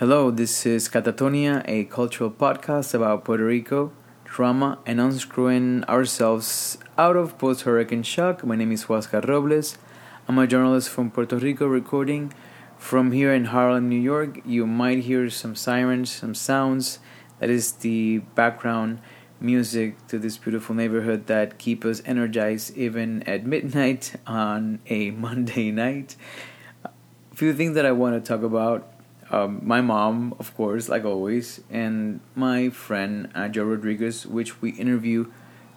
Hello, this is Catatonia, a cultural podcast about Puerto Rico, drama, and unscrewing ourselves out of post hurricane shock. My name is Huascar Robles. I'm a journalist from Puerto Rico recording from here in Harlem, New York. You might hear some sirens, some sounds. That is the background music to this beautiful neighborhood that keep us energized even at midnight on a Monday night. A few things that I want to talk about um, my mom, of course, like always, and my friend uh, Joe Rodriguez, which we interview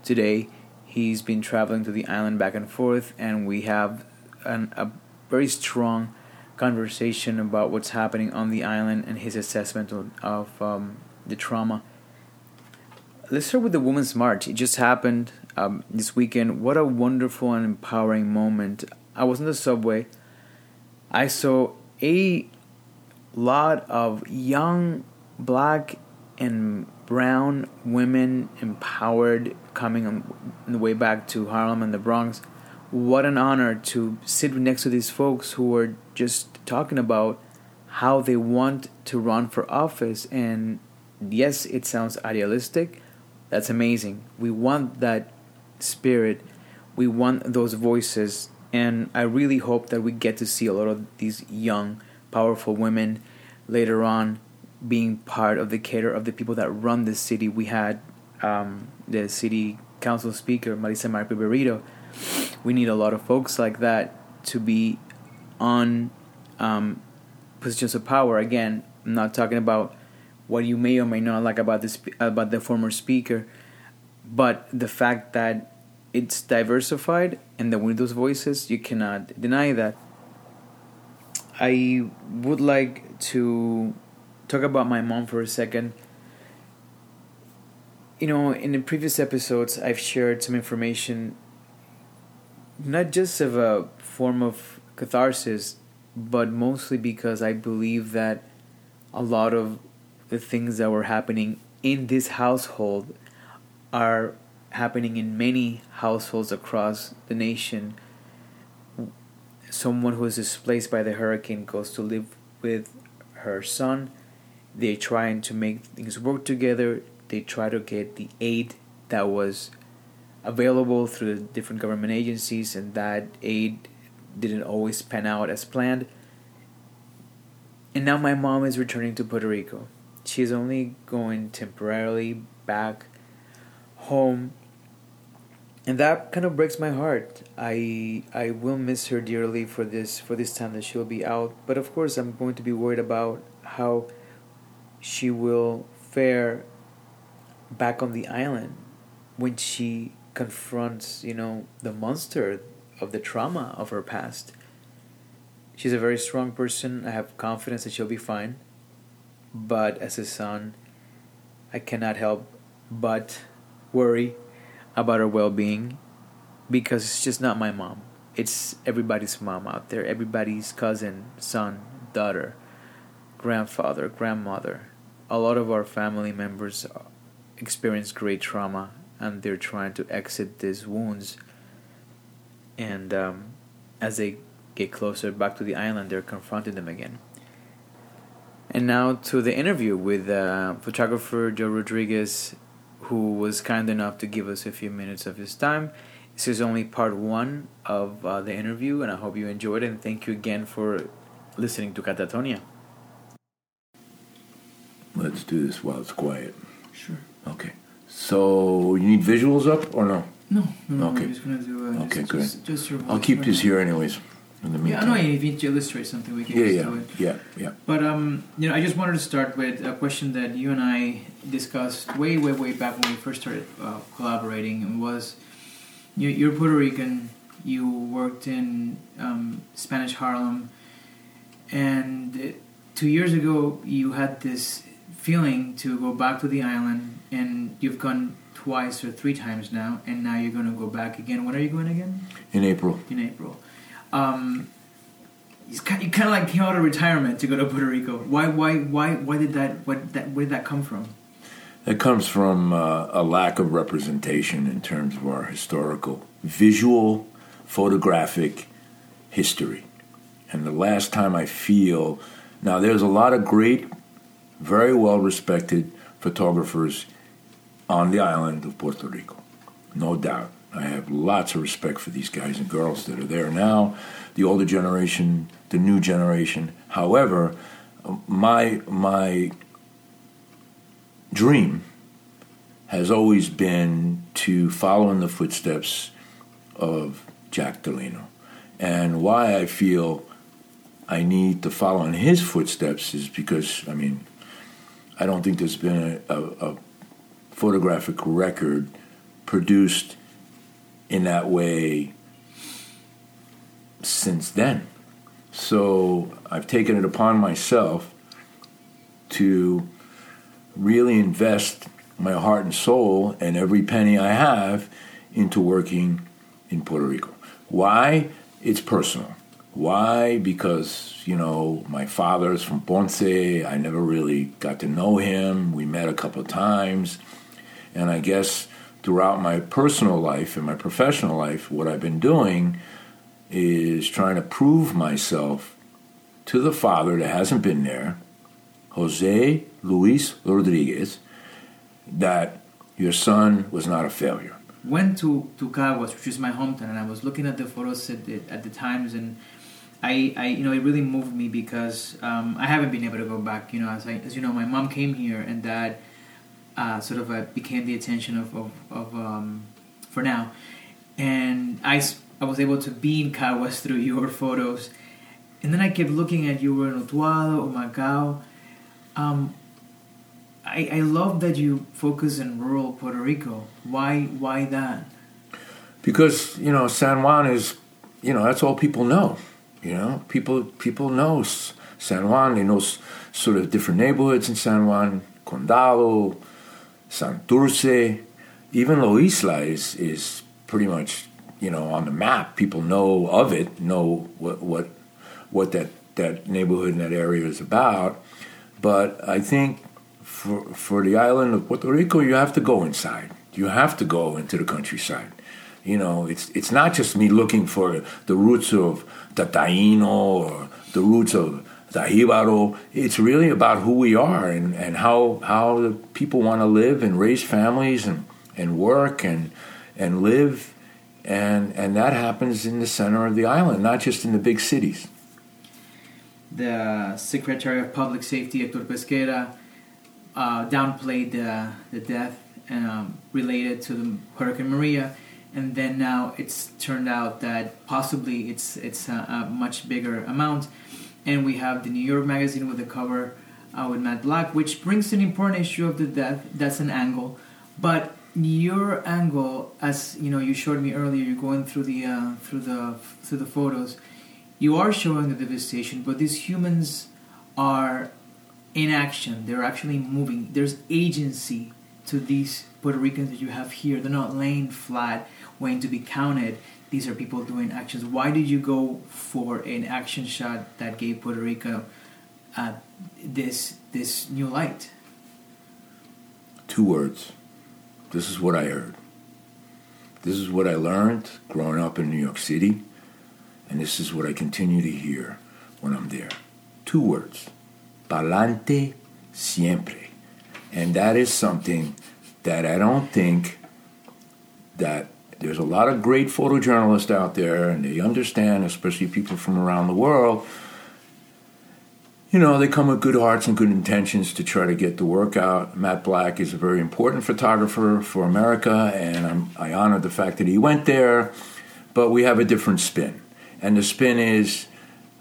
today. He's been traveling to the island back and forth, and we have an, a very strong conversation about what's happening on the island and his assessment of, um, the trauma. Let's start with the Women's March. It just happened um, this weekend. What a wonderful and empowering moment. I was in the subway. I saw a lot of young black and brown women empowered coming on the way back to Harlem and the Bronx. What an honor to sit next to these folks who are just talking about how they want to run for office. And yes, it sounds idealistic. That's amazing. We want that spirit. We want those voices. And I really hope that we get to see a lot of these young powerful women later on being part of the cater of the people that run the city. We had um, the city council speaker, Melissa Mark-Viverito. We need a lot of folks like that to be on um, positions of power. Again, I'm not talking about what you may or may not like about this about the former speaker, but the fact that it's diversified and that we need those voices, you cannot deny that. I would like to talk about my mom for a second. You know, in the previous episodes, I've shared some information, not just of a form of catharsis, but mostly because I believe that a lot of the things that were happening in this household are happening in many households across the nation someone who is displaced by the hurricane goes to live with her son. They're trying to make things work together. They try to get the aid that was available through the different government agencies, and that aid didn't always pan out as planned. And now my mom is returning to Puerto Rico. She's only going temporarily back home and that kind of breaks my heart. I I will miss her dearly for this for this time that she'll be out. But of course, I'm going to be worried about how she will fare back on the island when she confronts, you know, the monster of the trauma of her past. She's a very strong person. I have confidence that she'll be fine. But as a son, I cannot help but worry about her well being because it's just not my mom. It's everybody's mom out there, everybody's cousin, son, daughter, grandfather, grandmother. A lot of our family members experience great trauma and they're trying to exit these wounds. And um, as they get closer back to the island, they're confronting them again. And now to the interview with uh, photographer Joe Rodriguez who was kind enough to give us a few minutes of his time. This is only part one of uh, the interview, and I hope you enjoyed it. And thank you again for listening to Catatonia. Let's do this while it's quiet. Sure. Okay. So you need visuals up or no? No. no okay. I'm just gonna do. Uh, okay, just, good. Just, just your I'll keep this here anyways. In the meantime. Yeah, I know. If you need to illustrate something, we can yeah, yeah, it. Yeah, yeah. But um, you know, I just wanted to start with a question that you and I discussed way, way, way back when we first started uh, collaborating, and was you, you're Puerto Rican. You worked in um, Spanish Harlem, and two years ago you had this feeling to go back to the island, and you've gone twice or three times now, and now you're going to go back again. When are you going again? In April. In April. Um, you kind of like came out of retirement to go to Puerto Rico. Why, why, why, why did that? What that? Where did that come from? That comes from uh, a lack of representation in terms of our historical, visual, photographic history. And the last time I feel now, there's a lot of great very well respected photographers on the island of Puerto Rico. No doubt. I have lots of respect for these guys and girls that are there now, the older generation, the new generation. However, my my dream has always been to follow in the footsteps of Jack Delano. And why I feel I need to follow in his footsteps is because, I mean, I don't think there's been a, a, a photographic record produced in that way since then. So I've taken it upon myself to really invest my heart and soul and every penny I have into working in Puerto Rico. Why? It's personal. Why? Because, you know, my father's from Ponce. I never really got to know him. We met a couple of times. And I guess throughout my personal life and my professional life, what I've been doing is trying to prove myself to the father that hasn't been there, Jose Luis Rodriguez, that your son was not a failure. Went to, to Caguas, which is my hometown, and I was looking at the photos at the, at the times, and I, I, you know, it really moved me because um, I haven't been able to go back. You know, as I, as you know, my mom came here, and dad uh, sort of uh, became the attention of, of, of um, for now, and I, I was able to be in Caguas through your photos, and then I kept looking at you were in Utuado, Humacao. Um, I, I love that you focus in rural Puerto Rico. Why why that? Because you know San Juan is, you know that's all people know. You know people people know San Juan. They know sort of different neighborhoods in San Juan, Condado, Santurce, even La Isla is is pretty much you know on the map. People know of it, know what what what that that neighborhood and that area is about. But I think for, for the island of Puerto Rico, you have to go inside. You have to go into the countryside. You know, it's it's not just me looking for the roots of Taino or the roots of the Jibaro. It's really about who we are and, and how how the people want to live and raise families and, and work and and live and and that happens in the center of the island, not just in the big cities. The Secretary of Public Safety, Hector Pesquera, uh, downplayed the, the death um, related to the Hurricane Maria, and then now it's turned out that possibly it's it's a, a much bigger amount, and we have the New York Magazine with the cover uh, with Matt Black, which brings an important issue of the death. That's an angle, but your angle, as you know, you showed me earlier. You're going through the uh, through the through the photos. You are showing the devastation, but these humans are in action. They're actually moving. There's agency to these Puerto Ricans that you have here. They're not laying flat, waiting to be counted. These are people doing actions. Why did you go for an action shot that gave Puerto Rico uh, this this new light? Two words. This is what I heard. This is what I learned growing up in New York City, and this is what I continue to hear when I'm there. Two words Palante siempre. And that is something that I don't think that there's a lot of great photojournalists out there and they understand, especially people from around the world. You know, they come with good hearts and good intentions to try to get the work out. Matt Black is a very important photographer for America, and I'm, I honor the fact that he went there. But we have a different spin, and the spin is,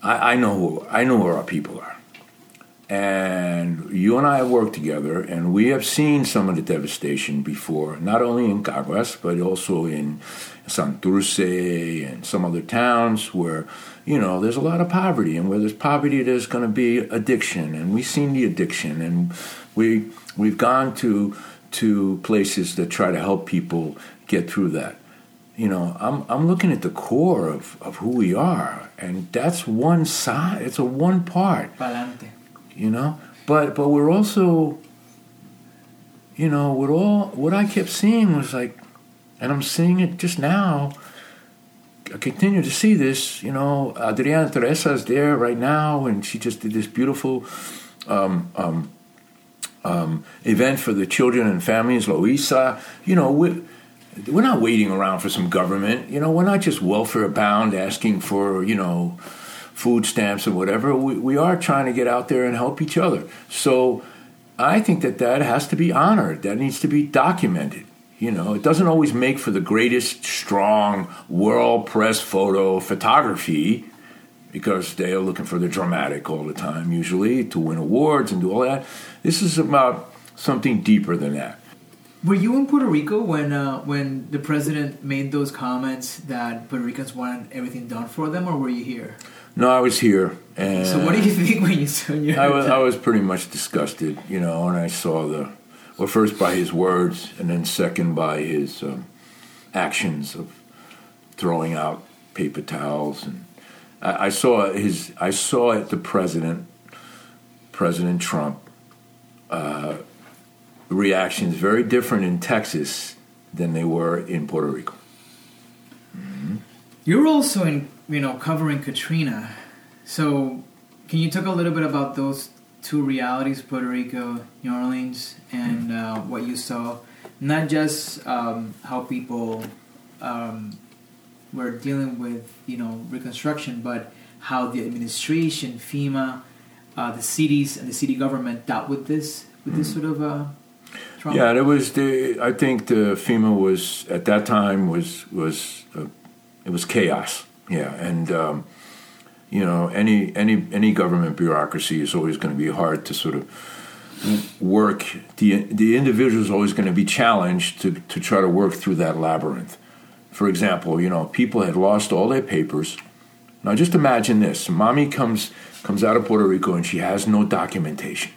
I, I know who I know where our people are. And you and I have worked together, and we have seen some of the devastation before, not only in Caguas, but also in Santurce and some other towns where, you know, there's a lot of poverty. And where there's poverty, there's going to be addiction. And we've seen the addiction. And we, we've gone to, to places that try to help people get through that. You know, I'm, I'm looking at the core of, of who we are. And that's one side, it's a one part. Palante you know. But but we're also, you know, what all what I kept seeing was like, and I'm seeing it just now. I continue to see this. You know, Adriana Teresa is there right now, and she just did this beautiful um, um, um, event for the children and families, Loíza. You know, we're, we're not waiting around for some government. You know, we're not just welfare bound asking for, you know, food stamps or whatever. We, we are trying to get out there and help each other. So I think that that has to be honored. That needs to be documented. You know, it doesn't always make for the greatest, strong world press photo photography because they are looking for the dramatic all the time, usually, to win awards and do all that. This is about something deeper than that. Were you in Puerto Rico when uh, when the president made those comments that Puerto Ricans wanted everything done for them, or were you here? No, I was here. And so, what do you think when you saw your? I was, I was pretty much disgusted, you know, and I saw the, well, first by his words, and then second by his um, actions of throwing out paper towels, and I, I saw his, I saw at the president, President Trump, uh, reactions very different in Texas than they were in Puerto Rico. Mm-hmm. You're also in you know, covering Katrina. So, can you talk a little bit about those two realities, Puerto Rico, New Orleans, and uh, what you saw? Not just um, how people um, were dealing with, you know, reconstruction, but how the administration, FEMA, uh, the cities, and the city government dealt with this, with this sort of uh, trauma. Yeah, it was the. I think the FEMA was at that time was was uh, it was chaos yeah, and um, you know, any any any government bureaucracy is always going to be hard to sort of work. the The individual is always going to be challenged to to try to work through that labyrinth. For example, you know, people had lost all their papers. Now, just imagine this: mommy comes comes out of Puerto Rico and she has no documentation.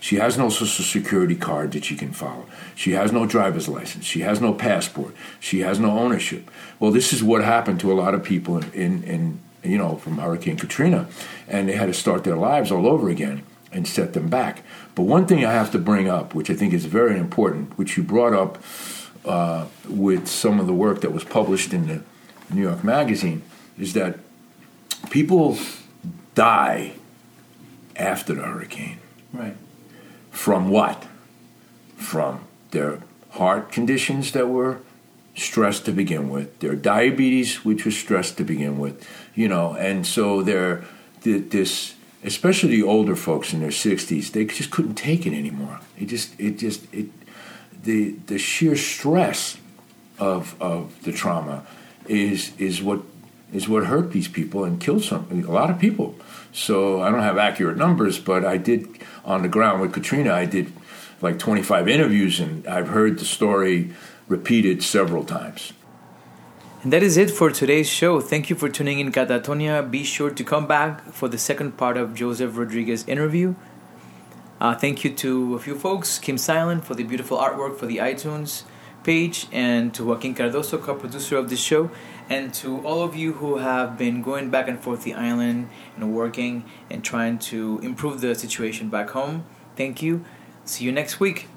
She has no social security card that she can follow. She has no driver's license. She has no passport. She has no ownership. Well, this is what happened to a lot of people in, in, you know, from Hurricane Katrina. And they had to start their lives all over again and set them back. But one thing I have to bring up, which I think is very important, which you brought up uh, with some of the work that was published in the New York Magazine, is that people die after the hurricane. Right. From what? From their heart conditions that were stressed to begin with, their diabetes, which was stressed to begin with, you know, and so they're this, especially the older folks in their 60s, they just couldn't take it anymore. It just, it just, it, the the sheer stress of of the trauma is is what is what hurt these people and killed some a lot of people. So I don't have accurate numbers, but I did on the ground with Katrina. I did like 25 interviews, and I've heard the story repeated several times. And that is it for today's show. Thank you for tuning in, Catatonia. Be sure to come back for the second part of Joseph Rodriguez interview. Uh, thank you to a few folks, Kim Silent for the beautiful artwork for the iTunes page, and to Joaquin Cardoso, co-producer of this show, and to all of you who have been going back and forth the island and working and trying to improve the situation back home. Thank you. See you next week.